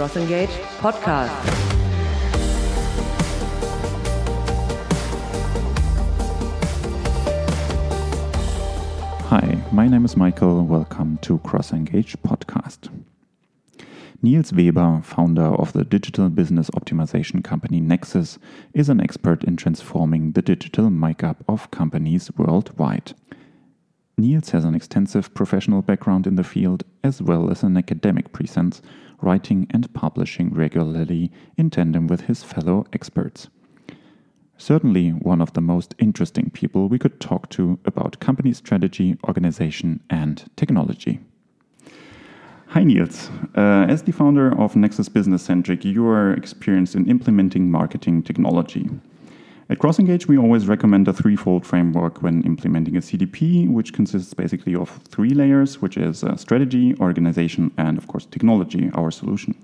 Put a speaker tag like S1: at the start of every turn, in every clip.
S1: CrossEngage Podcast.
S2: Hi, my name is Michael. Welcome to CrossEngage Podcast. Niels Weber, founder of the digital business optimization company Nexus, is an expert in transforming the digital makeup of companies worldwide. Niels has an extensive professional background in the field as well as an academic presence, writing and publishing regularly in tandem with his fellow experts. Certainly, one of the most interesting people we could talk to about company strategy, organization, and technology. Hi, Niels. Uh, as the founder of Nexus Business Centric, you are experienced in implementing marketing technology. At CrossEngage, we always recommend a threefold framework when implementing a CDP, which consists basically of three layers, which is uh, strategy, organization, and of course, technology, our solution.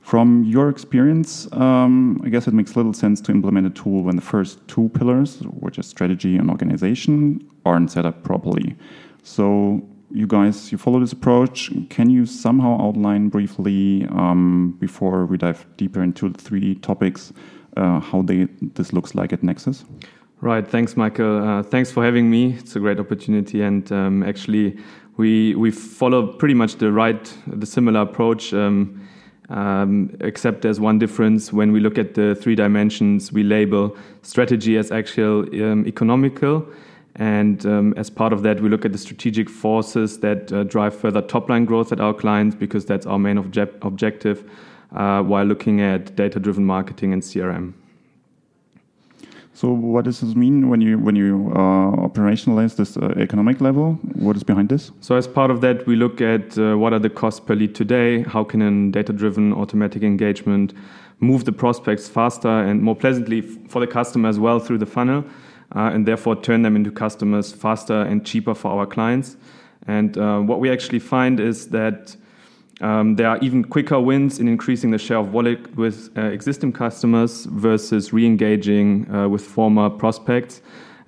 S2: From your experience, um, I guess it makes little sense to implement a tool when the first two pillars, which is strategy and organization, aren't set up properly. So, you guys, you follow this approach. Can you somehow outline briefly, um, before we dive deeper into the three topics, uh, how they, this looks like at Nexus?
S3: Right. Thanks, Michael. Uh, thanks for having me. It's a great opportunity, and um, actually, we we follow pretty much the right, the similar approach. Um, um, except there's one difference when we look at the three dimensions, we label strategy as actual um, economical and um, as part of that, we look at the strategic forces that uh, drive further top line growth at our clients because that's our main obje objective, uh, while looking at data driven marketing and CRM.
S2: So, what does this mean when you when you uh, operationalize this uh, economic level? What is behind this?
S3: So, as part of that, we look at uh, what are the costs per lead today. How can a data-driven automatic engagement move the prospects faster and more pleasantly for the customer as well through the funnel? uh, and therefore turn them into customers faster and cheaper for our clients. And uh, what we actually find is that um, there are even quicker wins in increasing the share of wallet with uh, existing customers versus re-engaging uh, with former prospects.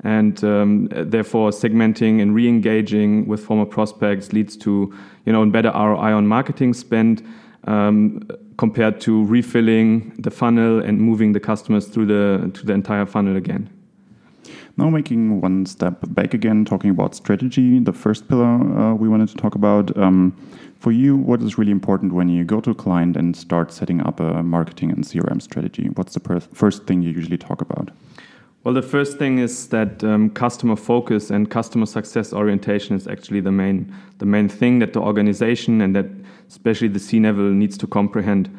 S3: And um, therefore, segmenting and re-engaging with former prospects leads to, you know, better ROI on marketing spend um, compared to refilling the funnel and moving the customers through the to the entire funnel again.
S2: Now, making one step back again, talking about strategy, the first pillar uh, we wanted to talk about. Um, for you, what is really important when you go to a client and start setting up a marketing and CRM strategy? What's the first thing you usually talk about?
S3: Well, the first thing is that um, customer focus and customer success orientation is actually the main the main thing that the organization and that especially the C level needs to comprehend.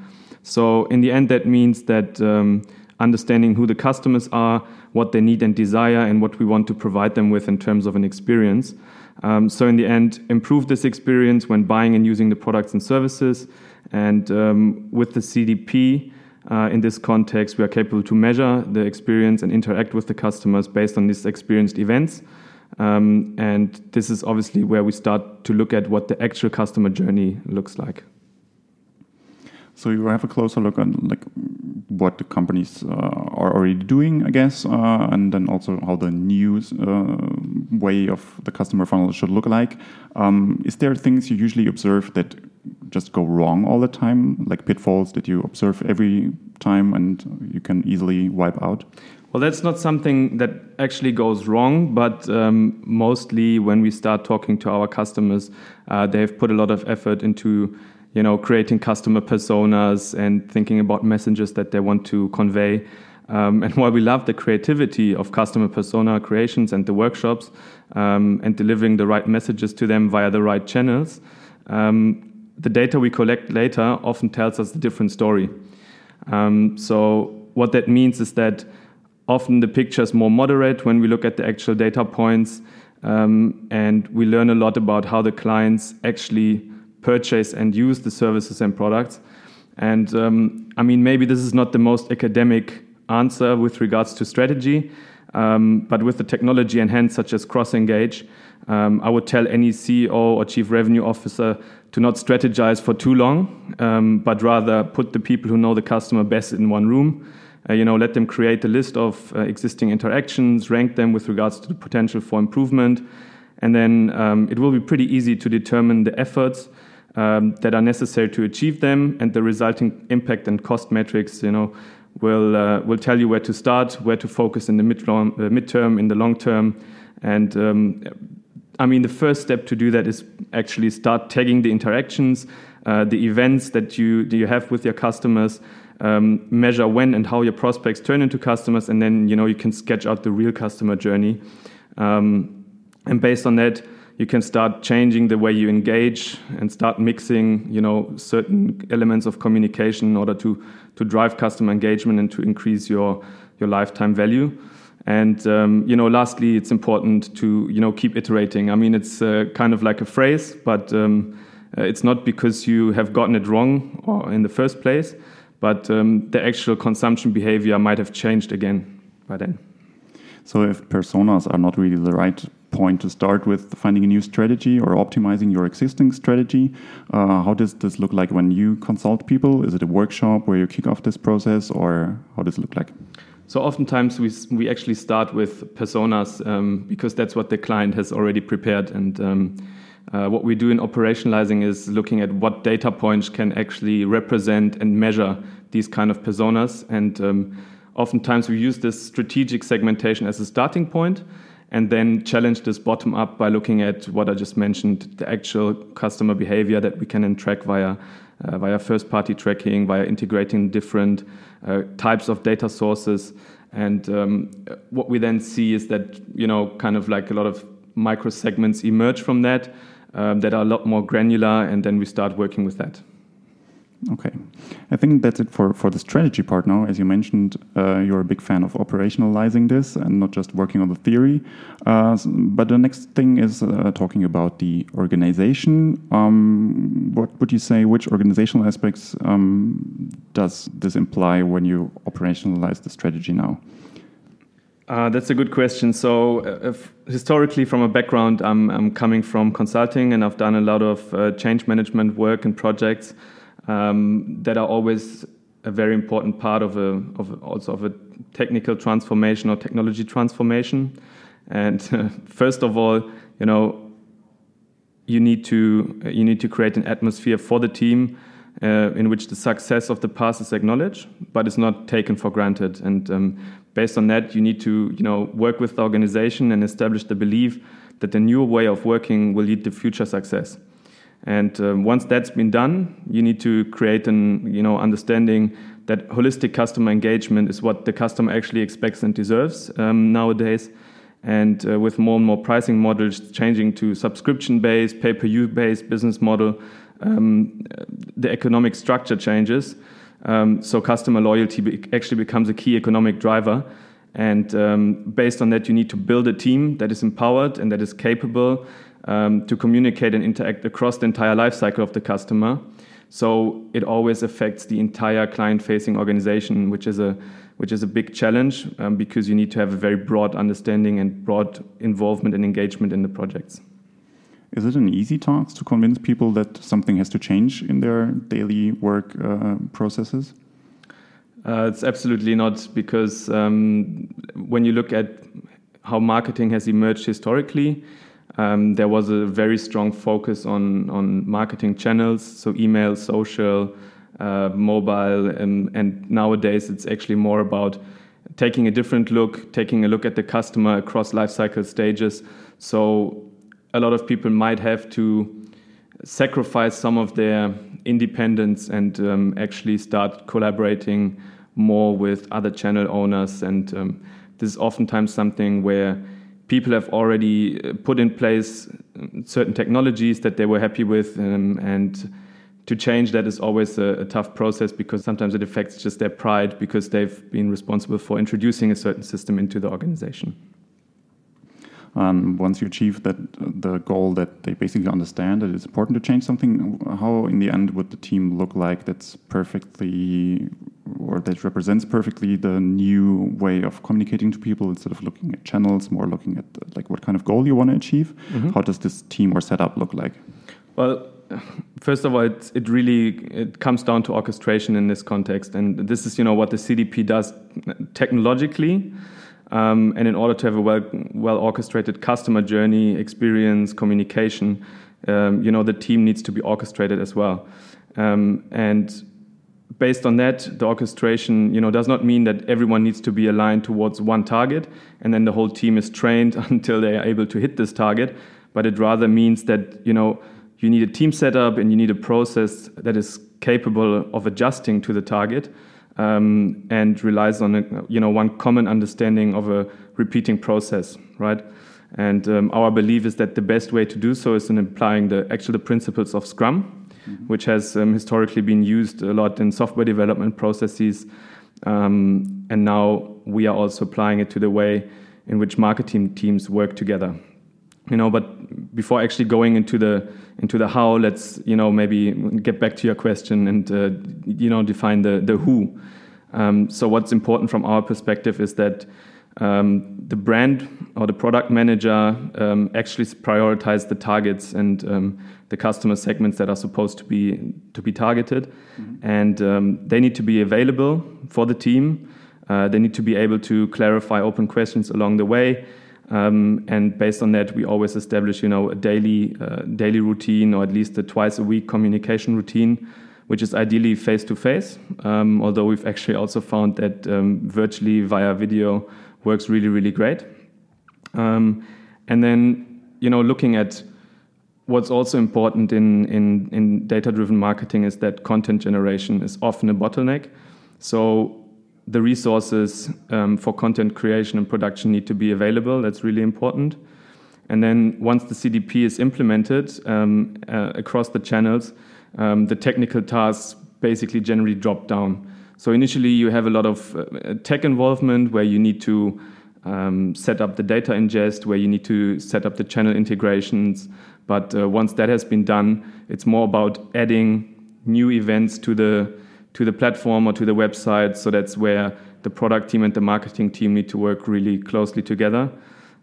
S3: So, in the end, that means that um, understanding who the customers are, what they need and desire, and what we want to provide them with in terms of an experience. Um, so, in the end, improve this experience when buying and using the products and services. And um, with the CDP, uh, in this context, we are capable to measure the experience and interact with the customers based on these experienced events. Um, and this is obviously where we start to look at what the actual customer journey looks like.
S2: So you have a closer look on like what the companies uh, are already doing, I guess, uh, and then also how the new uh, way of the customer funnel should look like. Um, is there things you usually observe that just go wrong all the time, like pitfalls that you observe every time and you can easily wipe out?
S3: Well, that's not something that actually goes wrong, but um, mostly when we start talking to our customers, uh, they've put a lot of effort into you know, creating customer personas and thinking about messages that they want to convey. Um, and while we love the creativity of customer persona creations and the workshops um, and delivering the right messages to them via the right channels, um, the data we collect later often tells us a different story. Um, so, what that means is that often the picture is more moderate when we look at the actual data points, um, and we learn a lot about how the clients actually purchase and use the services and products. And um, I mean, maybe this is not the most academic answer with regards to strategy, um, but with the technology enhanced, such as CrossEngage, um, I would tell any CEO or chief revenue officer to not strategize for too long, um, but rather put the people who know the customer best in one room. Uh, you know, let them create a list of uh, existing interactions, rank them with regards to the potential for improvement, and then um, it will be pretty easy to determine the efforts um, that are necessary to achieve them, and the resulting impact and cost metrics, you know, will uh, will tell you where to start, where to focus in the mid-long, uh, midterm, in the long term, and um, I mean the first step to do that is actually start tagging the interactions, uh, the events that you that you have with your customers. Um, measure when and how your prospects turn into customers, and then you know you can sketch out the real customer journey. Um, and based on that, you can start changing the way you engage and start mixing you know certain elements of communication in order to to drive customer engagement and to increase your your lifetime value. And um, you know lastly it's important to you know keep iterating. I mean it's uh, kind of like a phrase but um, uh, it's not because you have gotten it wrong or in the first place but um, the actual consumption behavior might have changed again by then.
S2: So if personas are not really the right point to start with finding a new strategy or optimizing your existing strategy. Uh, how does this look like when you consult people? Is it a workshop where you kick off this process, or how does it look like?
S3: So oftentimes we we actually start with personas um, because that's what the client has already prepared, and um, uh, what we do in operationalizing is looking at what data points can actually represent and measure these kind of personas, and um, oftentimes we use this strategic segmentation as a starting point and then challenge this bottom up by looking at what I just mentioned, the actual customer behavior that we can then track via uh, via first party tracking, via integrating different uh, types of data sources. And um, what we then see is that, you know, kind of like a lot of micro segments emerge from that um, that are a lot more granular, and then we start working with that.
S2: Okay. I think that's it for, for the strategy part now. As you mentioned, uh, you're a big fan of operationalizing this and not just working on the theory. Uh, but the next thing is uh, talking about the organization. Um, what would you say, which organizational aspects um, does this imply when you operationalize the strategy now?
S3: Uh, that's a good question. So, uh, historically, from a background, I'm, I'm coming from consulting and I've done a lot of uh, change management work and projects um, that are always a very important part of a of also of a technical transformation or technology transformation. And uh, first of all, you know, you need to you need to create an atmosphere for the team uh, in which the success of the past is acknowledged, but is not taken for granted. And um, based on that, you need to you know work with the organization and establish the belief that the new way of working will lead to future success. And um, once that's been done, you need to create an you know understanding that holistic customer engagement is what the customer actually expects and deserves um, nowadays. And uh, with more and more pricing models changing to subscription-based, pay-per-use-based business model, um, the economic structure changes. Um, so customer loyalty be actually becomes a key economic driver. And um, based on that, you need to build a team that is empowered and that is capable um, to communicate and interact across the entire life cycle of the customer. So it always affects the entire client-facing organization, which is a which is a big challenge um, because you need to have a very broad understanding and broad involvement and engagement in the projects.
S2: Is it an easy task to convince people that something has to change in their daily work uh, processes?
S3: Uh, it's absolutely not because um, when you look at how marketing has emerged historically, um, there was a very strong focus on, on marketing channels, so email, social, uh, mobile, and, and nowadays it's actually more about taking a different look, taking a look at the customer across life cycle stages. So a lot of people might have to sacrifice some of their independence and um, actually start collaborating more with other channel owners. And um, this is oftentimes something where people have already uh, put in place um, certain technologies that they were happy with, um, and to change that is always a, a, tough process because sometimes it affects just their pride because they've been responsible for introducing a certain system into the organization.
S2: Um, once you achieve that the goal that they basically understand that it's important to change something, how in the end would the team look like that's perfectly or that represents perfectly the new way of communicating to people instead of looking at channels, more looking at like what kind of goal you want to achieve? Mm -hmm. How does this team or setup look like?
S3: Well, first of all, it, it really it comes down to orchestration in this context, and this is you know what the CDP does technologically. Um, and in order to have a well, well orchestrated customer journey, experience, communication, um, you know, the team needs to be orchestrated as well. Um, and based on that, the orchestration, you know, does not mean that everyone needs to be aligned towards one target and then the whole team is trained until they are able to hit this target. But it rather means that, you know, you need a team setup and you need a process that is capable of adjusting to the target um, and relies on a, you know one common understanding of a repeating process, right? And um, our belief is that the best way to do so is in applying the actual the principles of Scrum, mm-hmm. which has um, historically been used a lot in software development processes, um, and now we are also applying it to the way in which marketing teams work together you know but before actually going into the into the how let's you know maybe get back to your question and uh, you know define the the who. Um, so what's important from our perspective is that um, the brand or the product manager um, actually prioritize the targets and um, the customer segments that are supposed to be to be targeted. Mm-hmm. and um, they need to be available for the team. Uh, they need to be able to clarify open questions along the way um, and based on that, we always establish, you know, a daily uh, daily routine or at least a twice a week communication routine, which is ideally face to face. Although we've actually also found that um, virtually via video works really really great. Um, and then, you know, looking at what's also important in in, in data driven marketing is that content generation is often a bottleneck. So the resources um, for content creation and production need to be available. That's really important. And then once the CDP is implemented um, uh, across the channels, um, the technical tasks basically generally drop down. So initially, you have a lot of uh, tech involvement where you need to um, set up the data ingest, where you need to set up the channel integrations. But uh, once that has been done, it's more about adding new events to the to the platform or to the website. So that's where the product team and the marketing team need to work really closely together.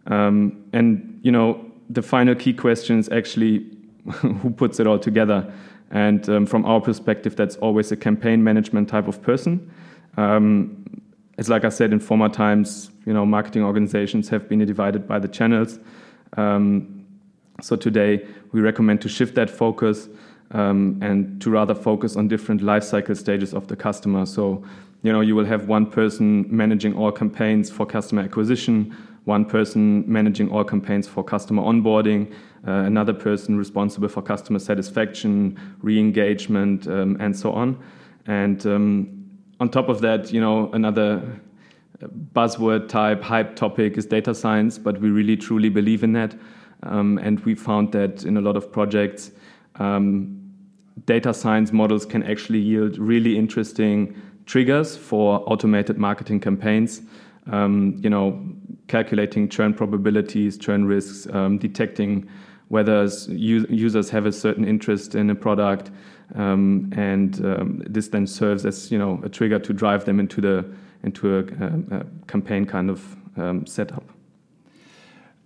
S3: Um, and you know, the final key question is actually who puts it all together. And um, from our perspective, that's always a campaign management type of person. Um, it's like I said in former times, you know, marketing organizations have been divided by the channels. Um, so today, we recommend to shift that focus um, and to rather focus on different life cycle stages of the customer. So, you know, you will have one person managing all campaigns for customer acquisition, one person managing all campaigns for customer onboarding, uh, another person responsible for customer satisfaction, re-engagement, um, and so on. And um, on top of that, you know, another buzzword type hype topic is data science, but we really truly believe in that. Um, and we found that in a lot of projects, um, data science models can actually yield really interesting triggers for automated marketing campaigns. Um, you know, calculating churn probabilities, churn risks, um, detecting whether users have a certain interest in a product, um, and um, this then serves as you know a trigger to drive them into the into a, a, a campaign kind of um, setup.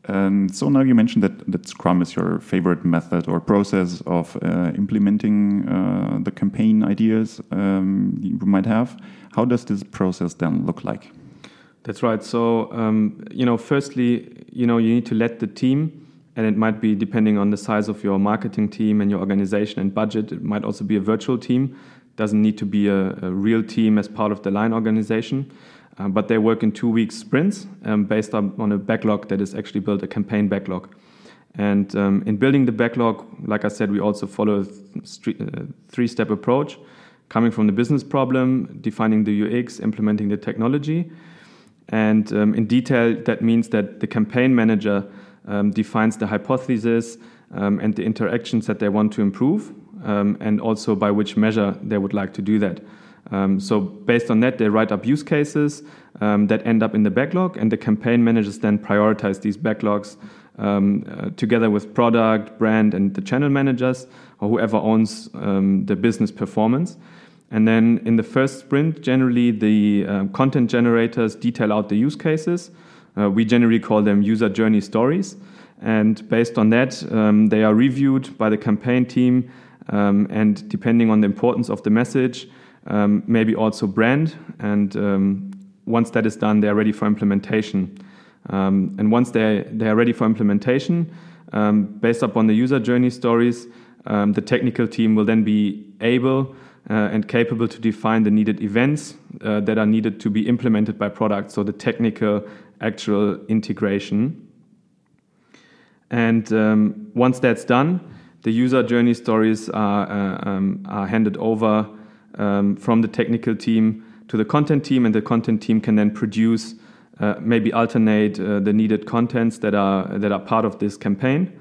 S2: Um, so now you mentioned that, that Scrum is your favorite method or process of uh, implementing uh, the campaign ideas um, you might have. How does this process then look like?
S3: That's right. So um, you know, firstly, you know, you need to let the team, and it might be depending on the size of your marketing team and your organization and budget. It might also be a virtual team. Doesn't need to be a, a real team as part of the line organization. Uh, but they work in two week sprints um, based on, a backlog that is actually built a campaign backlog. And um, in building the backlog, like I said, we also follow a uh, three step approach coming from the business problem, defining the UX, implementing the technology. And um, in detail, that means that the campaign manager um, defines the hypothesis um, and the interactions that they want to improve, um, and also by which measure they would like to do that. Um, so based on that, they write up use cases um, that end up in the backlog, and the campaign managers then prioritize these backlogs um, uh, together with product, brand, and the channel managers or whoever owns um, the business performance. And then in the first sprint, generally the uh, content generators detail out the use cases. Uh, we generally call them user journey stories. And based on that, um, they are reviewed by the campaign team. And depending on the importance of the message, um, maybe also brand. And um, once that is done, they are ready for implementation. Um, and once they, they are ready for implementation, Um, based upon the user journey stories, um, the technical team will then be able uh, and capable to define the needed events uh, that are needed to be implemented by product. So the technical actual integration. And um, once that's done, the user journey stories are, uh, um, are handed over um, from the technical team to the content team, and the content team can then produce, uh, maybe alternate uh, the needed contents that are that are part of this campaign,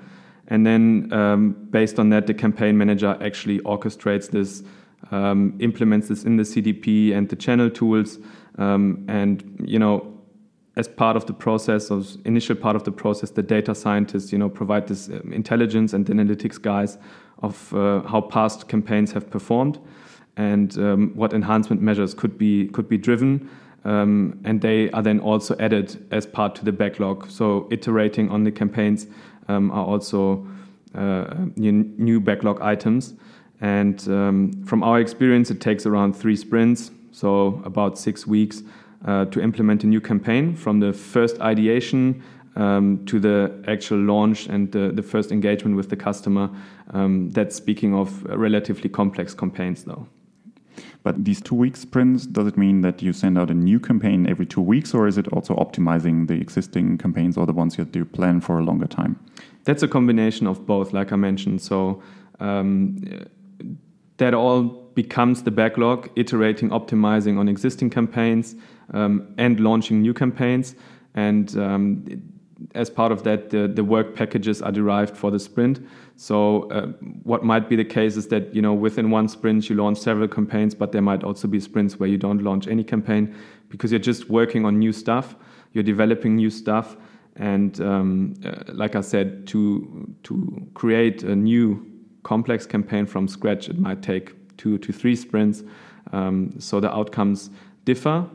S3: and then um, based on that, the campaign manager actually orchestrates this, um, implements this in the CDP and the channel tools, um, and you know as part of the process, of initial part of the process, the data scientists, you know, provide this um, intelligence and analytics guys of uh, how past campaigns have performed and um, what enhancement measures could be could be driven. Um, and they are then also added as part to the backlog. So iterating on the campaigns um, are also uh, new backlog items. And um, from our experience, it takes around three sprints, so about six weeks uh, to implement a new campaign from the first ideation um, to the actual launch and the, the first engagement with the customer. Um, that's speaking of relatively complex campaigns, though.
S2: But these two week sprints, does it mean that you send out a new campaign every two weeks, or is it also optimizing the existing campaigns or the ones you do plan for a longer time?
S3: That's a combination of both, like I mentioned. So um, that all becomes the backlog, iterating, optimizing on existing campaigns, um, and launching new campaigns. And um, as part of that, the, the work packages are derived for the sprint. So uh, what might be the case is that you know within one sprint you launch several campaigns, but there might also be sprints where you don't launch any campaign because you're just working on new stuff, you're developing new stuff, and um, uh, like I said, to to create a new complex campaign from scratch, it might take two to three sprints. Um, so the outcomes differ,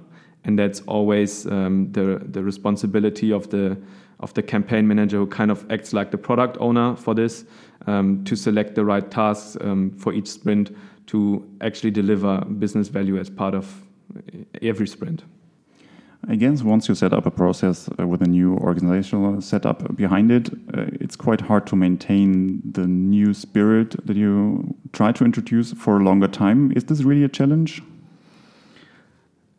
S3: and that's always um, the the responsibility of the of the campaign manager who kind of acts like the product owner for this um, to select the right tasks um, for each sprint to actually deliver business value as part of every sprint.
S2: I guess once you set up a process uh, with a new organizational setup behind it, uh, it's quite hard to maintain the new spirit that you try to introduce for a longer time. Is this really a challenge?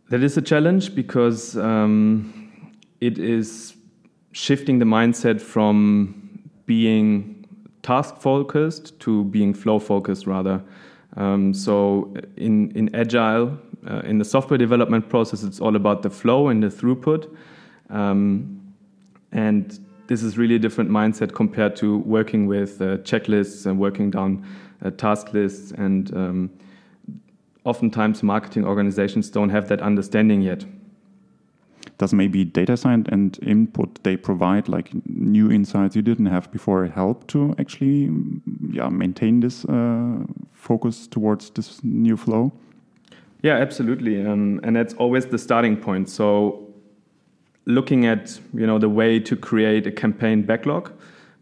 S3: That is a challenge because um, it is shifting the mindset from being task focused to being flow focused rather. Um, so in in agile, uh, in the software development process, it's all about the flow and the throughput, um, and this is really a different mindset compared to working with uh, checklists and working down uh, task lists and um, oftentimes marketing organizations don't have that understanding yet.
S2: Does maybe data science and input they provide, like new insights you didn't have before, help to actually yeah, maintain this uh, focus towards this new flow?
S3: Yeah, absolutely, um, and that's always the starting point. So, looking at you know the way to create a campaign backlog,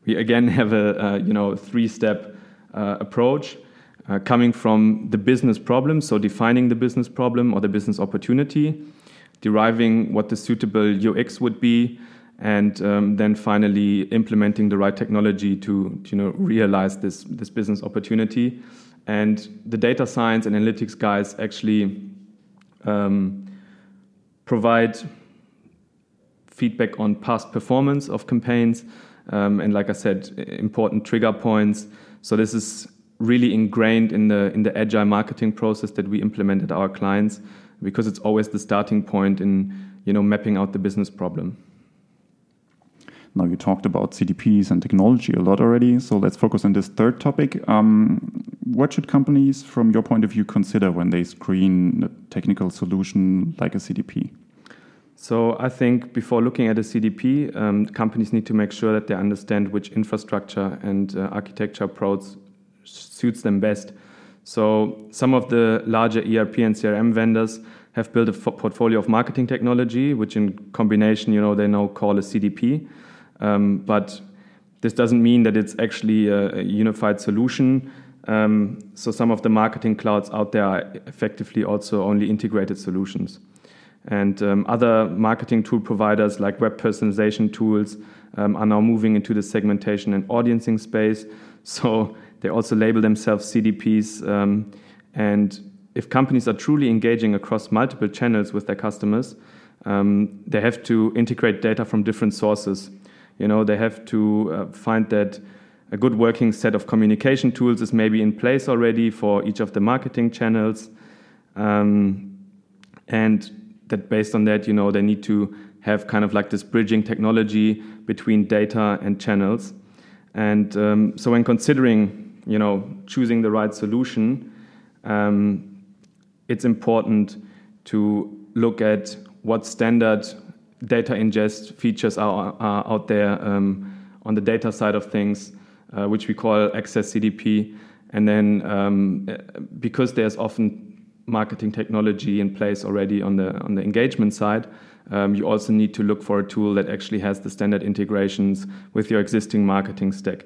S3: we again have a, a you know three-step uh, approach uh, coming from the business problem, so defining the business problem or the business opportunity, deriving what the suitable UX would be, and um, then finally implementing the right technology to, to, you know realize this this business opportunity. And the data science and analytics guys actually um, provide feedback on past performance of campaigns, um, and like I said, important trigger points. So this is really ingrained in the in the agile marketing process that we implement at our clients because it's always the starting point in you know mapping out the business problem.
S2: Now you talked about CDPs and technology a lot already, so let's focus on this third topic. Um, what should companies, from your point of view, consider when they screen a technical solution like a CDP?
S3: So I think before looking at a CDP, um, companies need to make sure that they understand which infrastructure and uh, architecture approach suits them best. So some of the larger ERP and CRM vendors have built a portfolio of marketing technology, which in combination, you know, they now call a CDP. Um, but this doesn't mean that it's actually a, a unified solution. Um, so some of the marketing clouds out there are effectively also only integrated solutions. And um, other marketing tool providers like web personalization tools um, are now moving into the segmentation and audiencing space. So they also label themselves CDPs. Um, and if companies are truly engaging across multiple channels with their customers, um, they have to integrate data from different sources. You know, they have to uh, find that a good working set of communication tools is maybe in place already for each of the marketing channels. Um, and that based on that, you know, they need to have kind of like this bridging technology between data and channels. And um, so when considering, you know, choosing the right solution, um, it's important to look at what standard data ingest features are, are out there um, on the data side of things, uh, which we call Access CDP. And then um, because there's often marketing technology in place already on the on the engagement side, um, you also need to look for a tool that actually has the standard integrations with your existing marketing stack.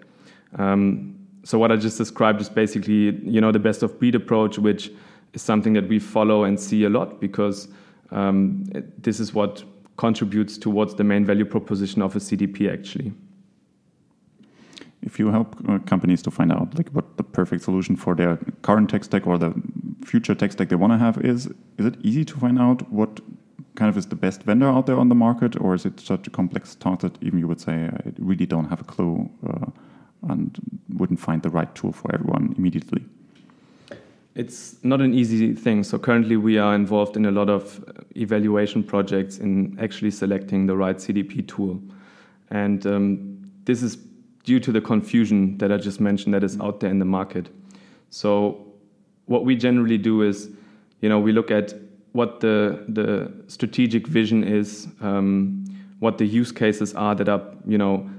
S3: Um, so what I just described is basically you know the best of breed approach, which is something that we follow and see a lot because um, this is what contributes towards the main value proposition of a CDP actually.
S2: If you help uh, companies to find out like what the perfect solution for their current tech stack or the future tech stack they want to have is, is it easy to find out what kind of is the best vendor out there on the market, or is it such a complex task that even you would say I really don't have a clue uh, and wouldn't find the right tool for everyone immediately?
S3: It's not an easy thing. So currently we are involved in a lot of evaluation projects in actually selecting the right CDP tool. And um, this is due to the confusion that I just mentioned that is out there in the market. So what we generally do is, you know, we look at what the the strategic vision is, um, what the use cases are that are, you know,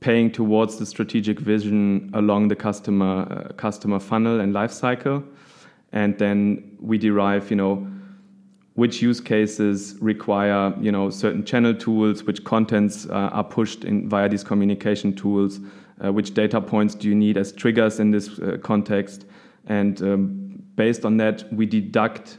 S3: paying towards the strategic vision along the customer uh, customer funnel and life cycle and then we derive, you know, which use cases require, you know, certain channel tools, which contents uh, are pushed in via these communication tools, uh, which data points do you need as triggers in this uh, context, and um, based on that, we deduct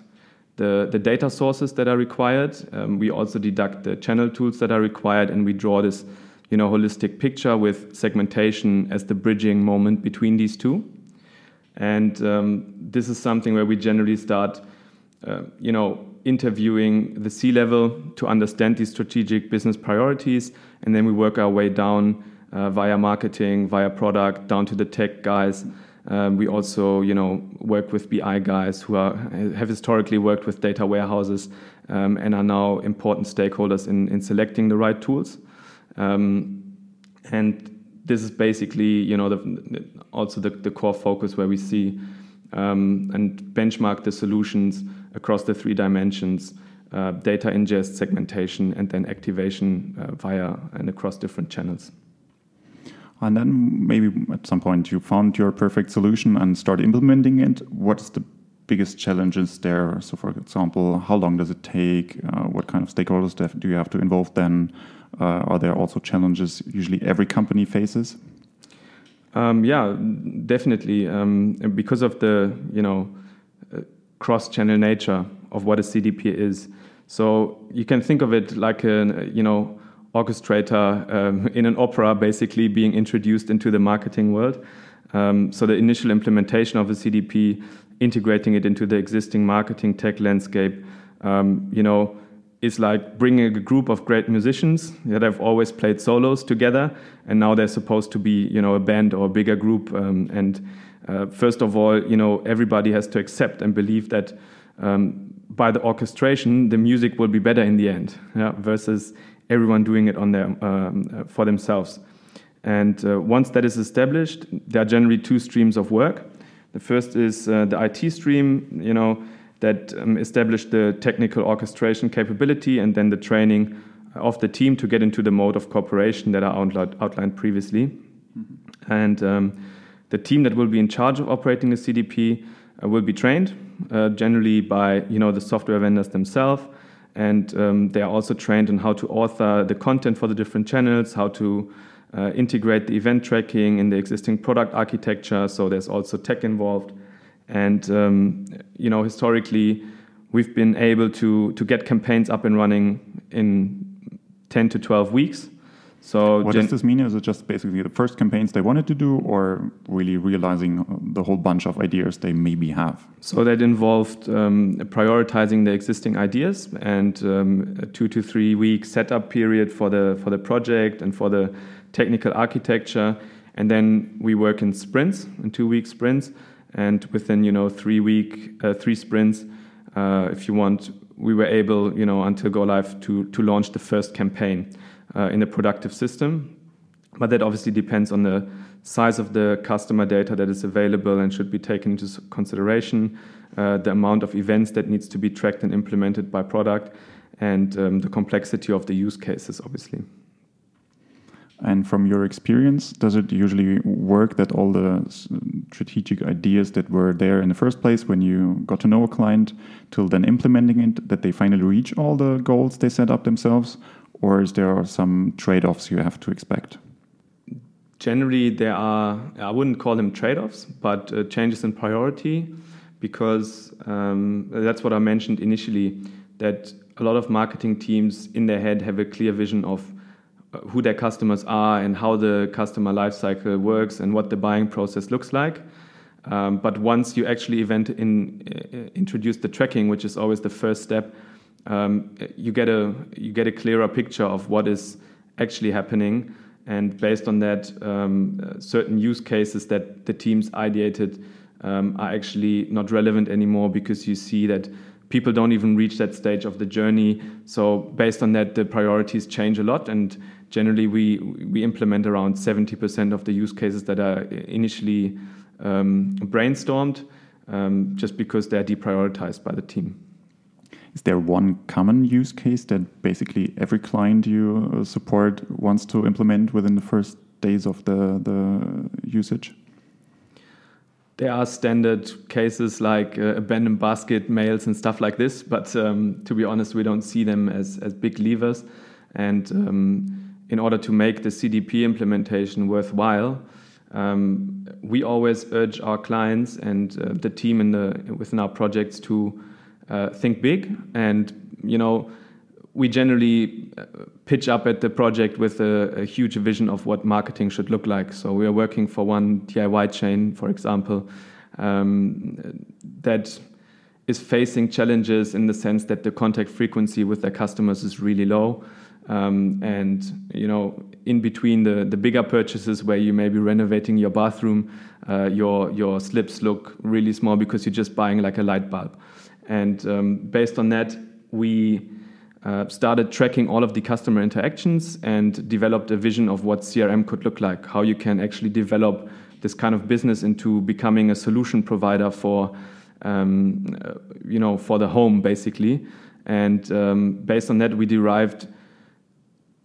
S3: the, the data sources that are required. Um, we also deduct the channel tools that are required, and we draw this, you know, holistic picture with segmentation as the bridging moment between these two. And um, this is something where we generally start, uh, you know, interviewing the C level to understand these strategic business priorities, and then we work our way down uh, via marketing, via product, down to the tech guys. Um, we also, you know, work with BI guys who are have historically worked with data warehouses um, and are now important stakeholders in, in selecting the right tools. Um, and this is basically, you know, the, also the, the core focus where we see um, and benchmark the solutions across the three dimensions uh, data ingest, segmentation, and then activation uh, via and across different channels.
S2: And then maybe at some point you found your perfect solution and start implementing it. What's the biggest challenges there? So, for example, how long does it take? Uh, what kind of stakeholders do you have to involve then? Uh, are there also challenges usually every company faces?
S3: Um, yeah, definitely. Um, because of the you know uh, cross-channel nature of what a CDP is. So you can think of it like a you know orchestrator um, in an opera, basically being introduced into the marketing world. Um, so the initial implementation of a CDP, integrating it into the existing marketing tech landscape, um, you know, is like bringing a group of great musicians that have always played solos together, and now they're supposed to be, you know, a band or a bigger group. Um, and uh, first of all, you know, everybody has to accept and believe that um, by the orchestration, the music will be better in the end, yeah, versus everyone doing it on their um, uh, for themselves. And uh, once that is established, there are generally two streams of work. The first is uh, the IT stream, you know that um, established the technical orchestration capability and then the training of the team to get into the mode of cooperation that I outlined previously. Mm-hmm. And um, the team that will be in charge of operating the CDP uh, will be trained uh, generally by you know the software vendors themselves, and um, they are also trained on how to author the content for the different channels, how to uh, integrate the event tracking in the existing product architecture. So there's also tech involved and um, you know, historically, we've been able to to get campaigns up and running in 10 to 12 weeks.
S2: So what does this mean? Is it just basically the first campaigns they wanted to do, or really realizing the whole bunch of ideas they maybe have?
S3: So that involved um, prioritizing the existing ideas and um, a two to three week setup period for the for the project and for the technical architecture, and then we work in sprints, in two week sprints, and within you know three week uh, three sprints, uh, if you want, we were able you know until go live to to launch the first campaign uh, in a productive system. But that obviously depends on the size of the customer data that is available and should be taken into consideration, uh, the amount of events that needs to be tracked and implemented by product, and um, the complexity of the use cases, obviously.
S2: And from your experience, does it usually work that all the strategic ideas that were there in the first place when you got to know a client till then implementing it, that they finally reach all the goals they set up themselves? Or is there some trade-offs you have to expect?
S3: Generally, there are. I wouldn't call them trade-offs, but uh, changes in priority, because um, that's what I mentioned initially. That a lot of marketing teams in their head have a clear vision of uh, who their customers are and how the customer lifecycle works and what the buying process looks like. Um, but once you actually event in, uh, introduce the tracking, which is always the first step, um, you get a you get a clearer picture of what is actually happening, and based on that, um, certain use cases that the teams ideated um, are actually not relevant anymore because you see that people don't even reach that stage of the journey. So based on that, the priorities change a lot, and generally we we implement around 70% of the use cases that are initially um, brainstormed, um, just because they're deprioritized by the team.
S2: Is there one common use case that basically every client you uh, support wants to implement within the first days of the, the usage?
S3: There are standard cases like uh, abandoned basket mails and stuff like this, but um, to be honest, we don't see them as, as big levers. And um, in order to make the CDP implementation worthwhile, um, we always urge our clients and uh, the team in the, within our projects to uh, think big and you know we generally uh, pitch up at the project with a, a, huge vision of what marketing should look like. So we are working for one DIY chain, for example, um, that is facing challenges in the sense that the contact frequency with their customers is really low. Um, and you know, in between the, the bigger purchases where you may be renovating your bathroom, uh, your your slips look really small because you're just buying like a light bulb. And um, based on that, we uh, started tracking all of the customer interactions and developed a vision of what CRM could look like, how you can actually develop this kind of business into becoming a solution provider for, um, you know, for the home basically. And um, based on that, we derived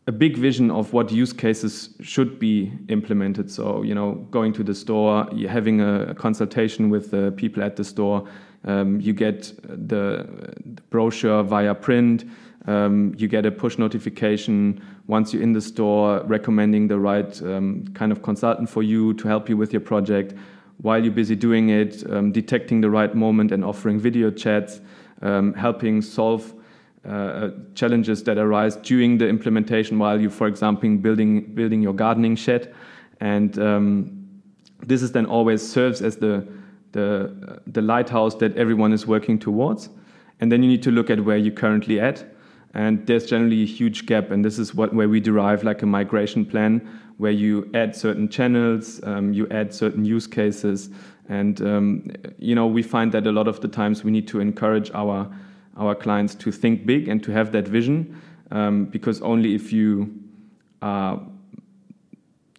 S3: a big vision of what use cases should be implemented. So, you know, going to the store, having a consultation with the people at the store, um, you get the, the, brochure via print. Um, you get a push notification once you're in the store recommending the right um, kind of consultant for you to help you with your project while you're busy doing it, um, detecting the right moment and offering video chats, um, helping solve uh, challenges that arise during the implementation while you, for example, building building your gardening shed, and um, this is then always serves as the the, the lighthouse that everyone is working towards. And then you need to look at where you're currently at. And there's generally a huge gap. And this is what, where we derive like a migration plan where you add certain channels, um, you add certain use cases. And, um, you know, we find that a lot of the times we need to encourage our, our clients to think big and to have that vision. Um, because only if you are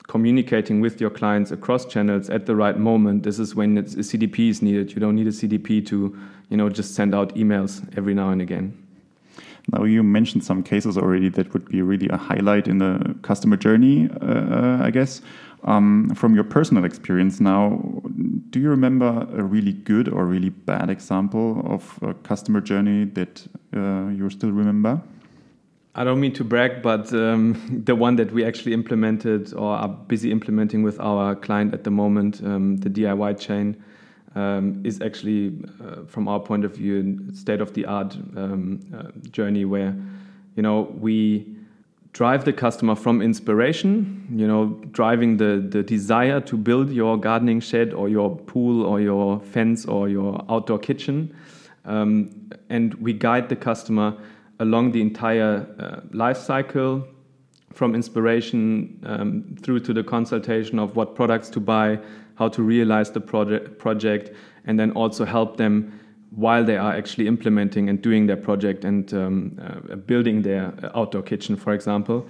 S3: communicating with your clients across channels at the right moment. This is when a CDP is needed. You don't need a CDP to, you know, just send out emails every now and again.
S2: Now you mentioned some cases already that would be really a highlight in the customer journey, uh, I guess. Um, from your personal experience now, do you remember a really good or really bad example of a customer journey that uh, you still remember?
S3: I don't mean to brag, but um, the one that we actually implemented or are busy implementing with our client at the moment, um, the DIY chain, um, is actually, uh, from our point of view, state of the art um, uh, journey where, you know, we drive the customer from inspiration, you know, driving the, the desire to build your gardening shed or your pool or your fence or your outdoor kitchen. Um, and we guide the customer along the entire uh, life cycle from inspiration um, through to the consultation of what products to buy, how to realize the project, project and then also help them while they are actually implementing and doing their project and um, uh, building their outdoor kitchen, for example.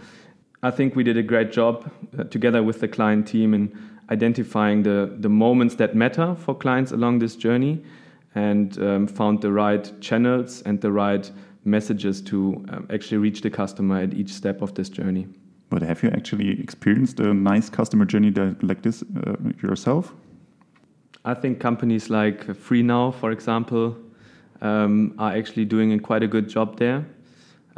S3: I think we did a great job uh, together with the client team in identifying the, the moments that matter for clients along this journey and um, found the right channels and the right messages to um, actually reach the customer at each step of this journey.
S2: But have you actually experienced a nice customer journey that, like this uh, yourself?
S3: I think companies like FreeNow, for example, um, are actually doing a quite a good job there.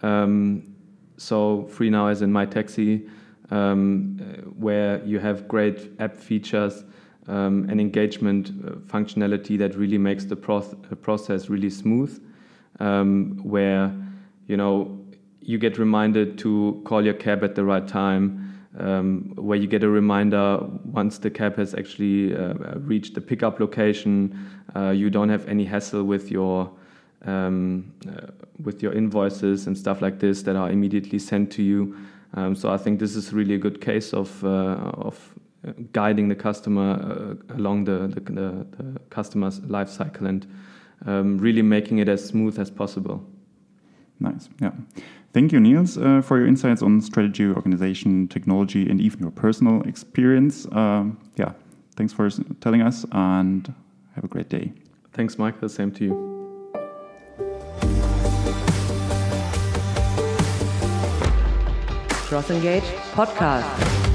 S3: Um, so FreeNow is in mytaxi, um, where you have great app features um, and engagement uh, functionality that really makes the proce process really smooth. Um, where you know you get reminded to call your cab at the right time um, where you get a reminder once the cab has actually uh, reached the pickup location. Uh, you don't have any hassle with your um, uh, with your invoices and stuff like this that are immediately sent to you. Um, so I think this is really a good case of uh, of guiding the customer uh, along the, the, the, the, customer's life cycle and um, really making it as smooth as possible.
S2: Nice. Yeah. Thank you, Niels, uh, for your insights on strategy, organization, technology, and even your personal experience. Uh, yeah, thanks for telling us and have a great day.
S3: Thanks, Michael. Same to you.
S1: CrossEngage Podcast.